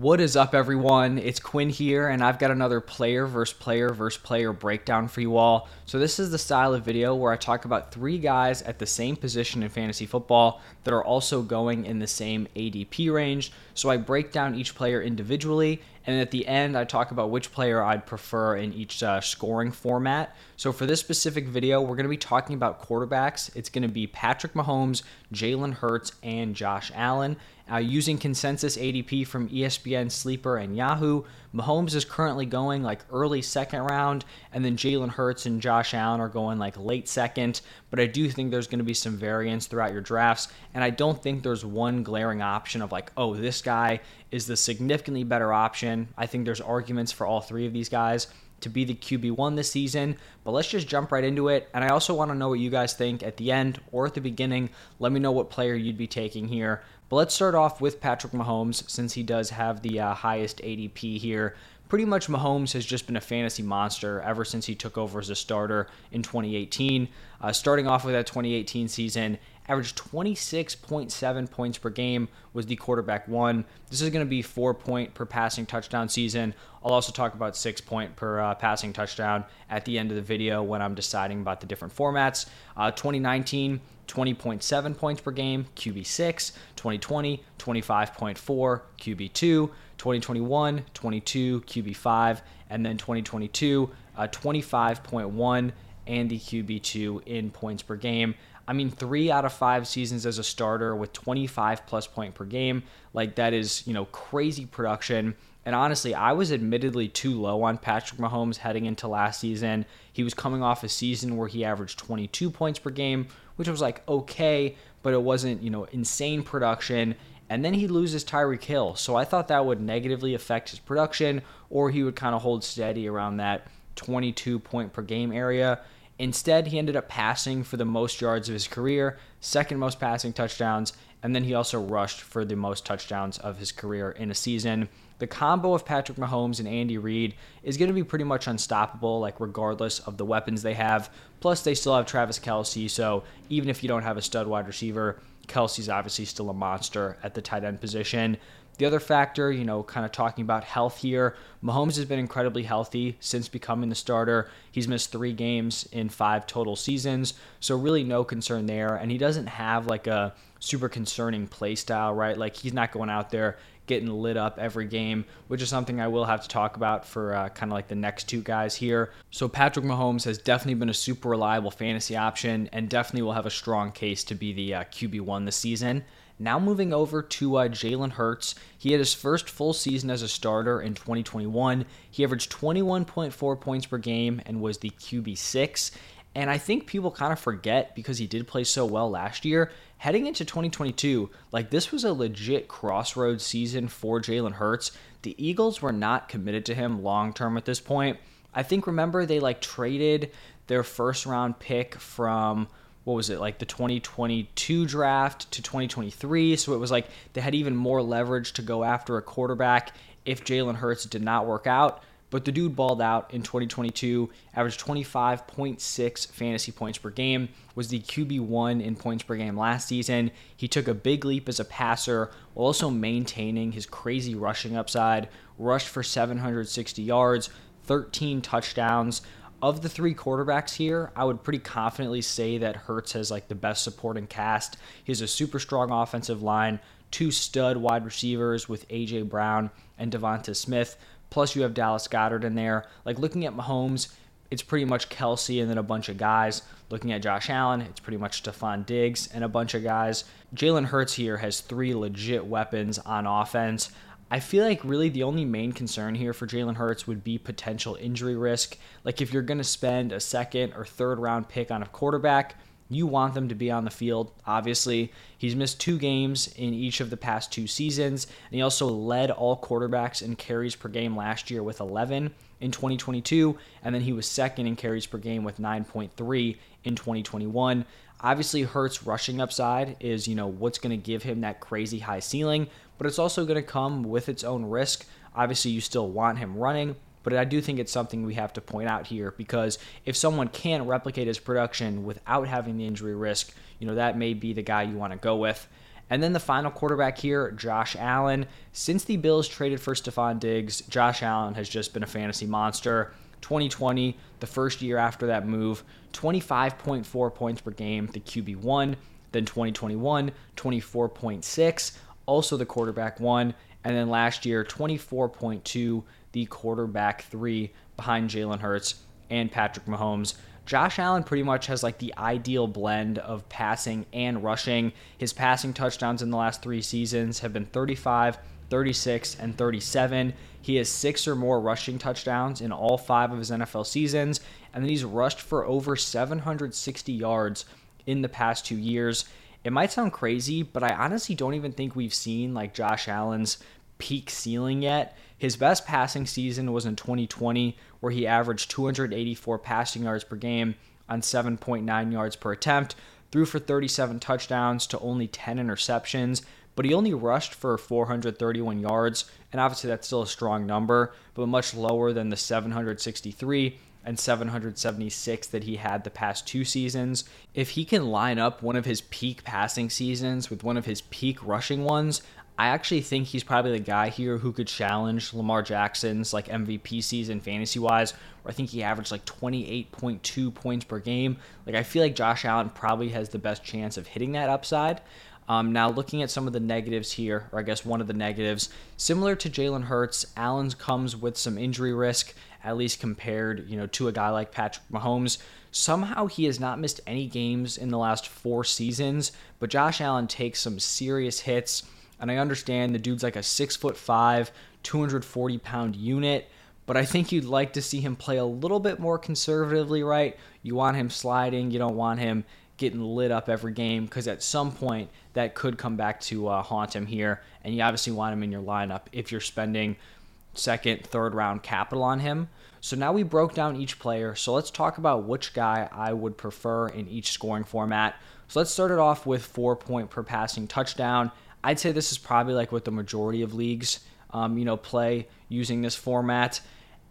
What is up, everyone? It's Quinn here, and I've got another player versus player versus player breakdown for you all. So, this is the style of video where I talk about three guys at the same position in fantasy football that are also going in the same ADP range. So, I break down each player individually, and at the end, I talk about which player I'd prefer in each uh, scoring format. So, for this specific video, we're going to be talking about quarterbacks. It's going to be Patrick Mahomes, Jalen Hurts, and Josh Allen. Uh, using consensus ADP from ESPN, Sleeper, and Yahoo, Mahomes is currently going like early second round, and then Jalen Hurts and Josh Allen are going like late second. But I do think there's going to be some variance throughout your drafts, and I don't think there's one glaring option of like, oh, this guy is the significantly better option. I think there's arguments for all three of these guys to be the QB1 this season. But let's just jump right into it. And I also want to know what you guys think at the end or at the beginning. Let me know what player you'd be taking here. But let's start off with Patrick Mahomes since he does have the uh, highest ADP here. Pretty much Mahomes has just been a fantasy monster ever since he took over as a starter in 2018. Uh, starting off with that 2018 season, averaged 26.7 points per game, was the quarterback one. This is going to be four point per passing touchdown season. I'll also talk about six point per uh, passing touchdown at the end of the video when I'm deciding about the different formats. Uh, 2019, 20.7 points per game, QB6, 2020, 25.4, QB2, 2021, 22, QB5, and then 2022, uh, 25.1 and the QB2 in points per game. I mean, three out of five seasons as a starter with 25 plus point per game. Like, that is, you know, crazy production. And honestly, I was admittedly too low on Patrick Mahomes heading into last season. He was coming off a season where he averaged 22 points per game, which was like okay, but it wasn't, you know, insane production. And then he loses Tyreek Hill. So I thought that would negatively affect his production, or he would kind of hold steady around that 22 point per game area. Instead, he ended up passing for the most yards of his career, second most passing touchdowns, and then he also rushed for the most touchdowns of his career in a season. The combo of Patrick Mahomes and Andy Reid is going to be pretty much unstoppable, like regardless of the weapons they have. Plus, they still have Travis Kelce, so even if you don't have a stud wide receiver, Kelce's obviously still a monster at the tight end position. The other factor, you know, kind of talking about health here, Mahomes has been incredibly healthy since becoming the starter. He's missed three games in five total seasons, so really no concern there. And he doesn't have like a super concerning play style, right? Like he's not going out there getting lit up every game, which is something I will have to talk about for uh, kind of like the next two guys here. So Patrick Mahomes has definitely been a super reliable fantasy option and definitely will have a strong case to be the uh, QB1 this season. Now moving over to uh, Jalen Hurts. He had his first full season as a starter in 2021. He averaged 21.4 points per game and was the QB6. And I think people kind of forget because he did play so well last year. Heading into 2022, like this was a legit crossroads season for Jalen Hurts. The Eagles were not committed to him long term at this point. I think remember they like traded their first round pick from what was it like the 2022 draft to 2023 so it was like they had even more leverage to go after a quarterback if Jalen Hurts did not work out but the dude balled out in 2022 averaged 25.6 fantasy points per game was the QB1 in points per game last season he took a big leap as a passer while also maintaining his crazy rushing upside rushed for 760 yards 13 touchdowns of the three quarterbacks here, I would pretty confidently say that Hurts has like the best supporting cast. He has a super strong offensive line, two stud wide receivers with AJ Brown and DeVonta Smith. Plus, you have Dallas Goedert in there. Like looking at Mahomes, it's pretty much Kelce and then a bunch of guys. Looking at Josh Allen, it's pretty much Stefon Diggs and a bunch of guys. Jalen Hurts here has three legit weapons on offense. I feel like really the only main concern here for Jalen Hurts would be potential injury risk. Like if you're going to spend a second or third round pick on a quarterback, you want them to be on the field. Obviously, he's missed two games in each of the past two seasons, and he also led all quarterbacks in carries per game last year with 11 in 2022, and then he was second in carries per game with 9.3 in 2021. Obviously, Hurts' rushing upside is, you know, what's going to give him that crazy high ceiling, but it's also going to come with its own risk. Obviously, you still want him running, but I do think it's something we have to point out here because if someone can't replicate his production without having the injury risk, you know, that may be the guy you want to go with. And then the final quarterback here, Josh Allen. Since the Bills traded for Stefon Diggs, Josh Allen has just been a fantasy monster. 2020, the first year after that move, 25.4 points per game, the QB1. Then 2021, 24.6, also the quarterback one. And then last year, 24.2, the quarterback three behind Jalen Hurts and Patrick Mahomes. Josh Allen pretty much has like the ideal blend of passing and rushing. His passing touchdowns in the last three seasons have been 35, 36, and 37. He has six or more rushing touchdowns in all five of his NFL seasons, and then he's rushed for over 760 yards in the past two years. It might sound crazy, but I honestly don't even think we've seen like Josh Allen's peak ceiling yet. His best passing season was in 2020, where he averaged 284 passing yards per game on 7.9 yards per attempt, threw for 37 touchdowns to only 10 interceptions, but he only rushed for 431 yards, and obviously that's still a strong number, but much lower than the 763 and 776 that he had the past two seasons. If he can line up one of his peak passing seasons with one of his peak rushing ones, I actually think he's probably the guy here who could challenge Lamar Jackson's like MVP season fantasy wise, where I think he averaged like 28.2 points per game. Like I feel like Josh Allen probably has the best chance of hitting that upside. Um, now, looking at some of the negatives here, or I guess one of the negatives, similar to Jalen Hurts, Allen's comes with some injury risk, at least compared, you know, to a guy like Patrick Mahomes. Somehow he has not missed any games in the last four seasons, but Josh Allen takes some serious hits, and I understand the dude's like a six foot five, 240 pound unit. But I think you'd like to see him play a little bit more conservatively, right? You want him sliding. You don't want him getting lit up every game because at some point that could come back to uh, haunt him here. And you obviously want him in your lineup if you're spending second, third round capital on him. So now we broke down each player. So let's talk about which guy I would prefer in each scoring format. So let's start it off with four point per passing touchdown. I'd say this is probably like what the majority of leagues, um, you know, play using this format.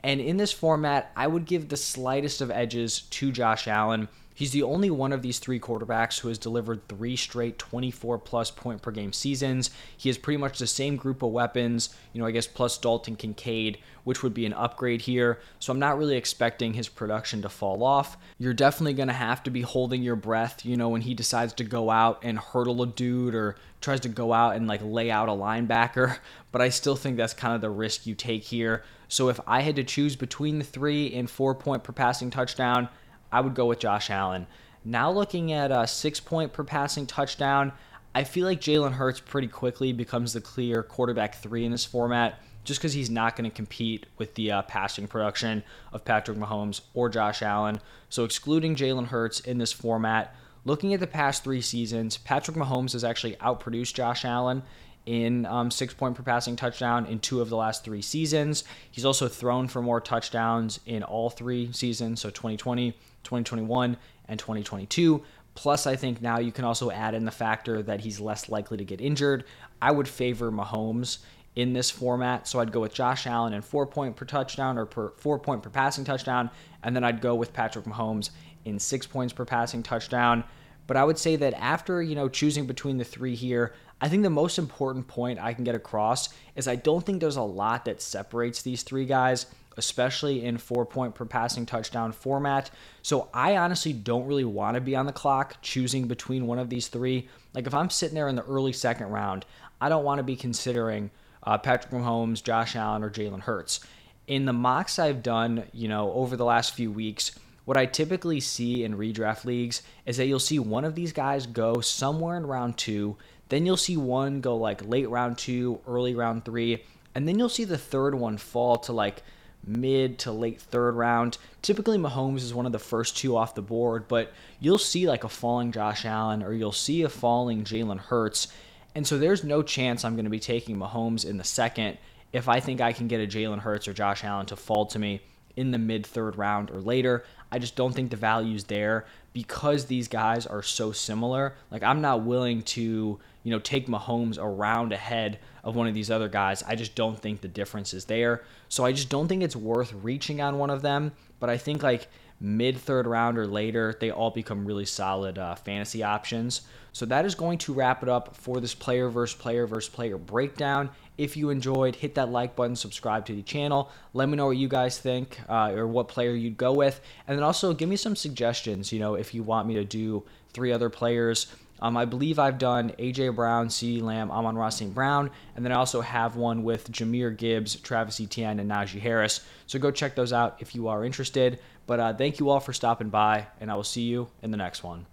And in this format, I would give the slightest of edges to Josh Allen. He's the only one of these three quarterbacks who has delivered three straight 24 plus point per game seasons. He has pretty much the same group of weapons, you know, I guess plus Dalton Kincaid, which would be an upgrade here. So I'm not really expecting his production to fall off. You're definitely going to have to be holding your breath, you know, when he decides to go out and hurdle a dude or tries to go out and like lay out a linebacker. But I still think that's kind of the risk you take here. So if I had to choose between the three and four point per passing touchdown, I would go with Josh Allen. Now looking at a six point per passing touchdown, I feel like Jalen Hurts pretty quickly becomes the clear quarterback three in this format just because he's not going to compete with the uh, passing production of Patrick Mahomes or Josh Allen. So, excluding Jalen Hurts in this format, looking at the past three seasons, Patrick Mahomes has actually outproduced Josh Allen in um, six point per passing touchdown in two of the last three seasons. He's also thrown for more touchdowns in all three seasons, so 2020, 2021, and 2022. Plus, I think now you can also add in the factor that he's less likely to get injured. I would favor Mahomes in this format, so I'd go with Josh Allen and four point per touchdown or per four point per passing touchdown, and then I'd go with Patrick Mahomes in six points per passing touchdown. But I would say that after you know choosing between the three here, I think the most important point I can get across is I don't think there's a lot that separates these three guys especially in four point per passing touchdown format. So I honestly don't really want to be on the clock choosing between one of these three. Like if I'm sitting there in the early second round, I don't want to be considering uh, Patrick Mahomes, Josh Allen, or Jalen Hurts. In the mocks I've done, you know, over the last few weeks, what I typically see in redraft leagues is that you'll see one of these guys go somewhere in round two, then you'll see one go like late round two, early round three, and then you'll see the third one fall to like mid to late third round. Typically, Mahomes is one of the first two off the board, but you'll see like a falling Josh Allen or you'll see a falling Jalen Hurts. And so there's no chance I'm going to be taking Mahomes in the second if I think I can get a Jalen Hurts or Josh Allen to fall to me in the mid third round or later. I just don't think the value's there because these guys are so similar. Like I'm not willing to, you know, take Mahomes around ahead of one of these other guys. I just don't think the difference is there. So I just don't think it's worth reaching on one of them. But I think like mid third round or later, they all become really solid uh, fantasy options. So that is going to wrap it up for this player versus player versus player breakdown. If you enjoyed, hit that like button, subscribe to the channel. Let me know what you guys think uh, or what player you'd go with. And then also give me some suggestions, you know, if you want me to do three other players. Um, I believe I've done AJ Brown, CeeDee Lamb, Amon-Ra St. Brown, and then I also have one with Jahmyr Gibbs, Travis Etienne, and Najee Harris. So go check those out if you are interested. But uh, thank you all for stopping by, and I will see you in the next one.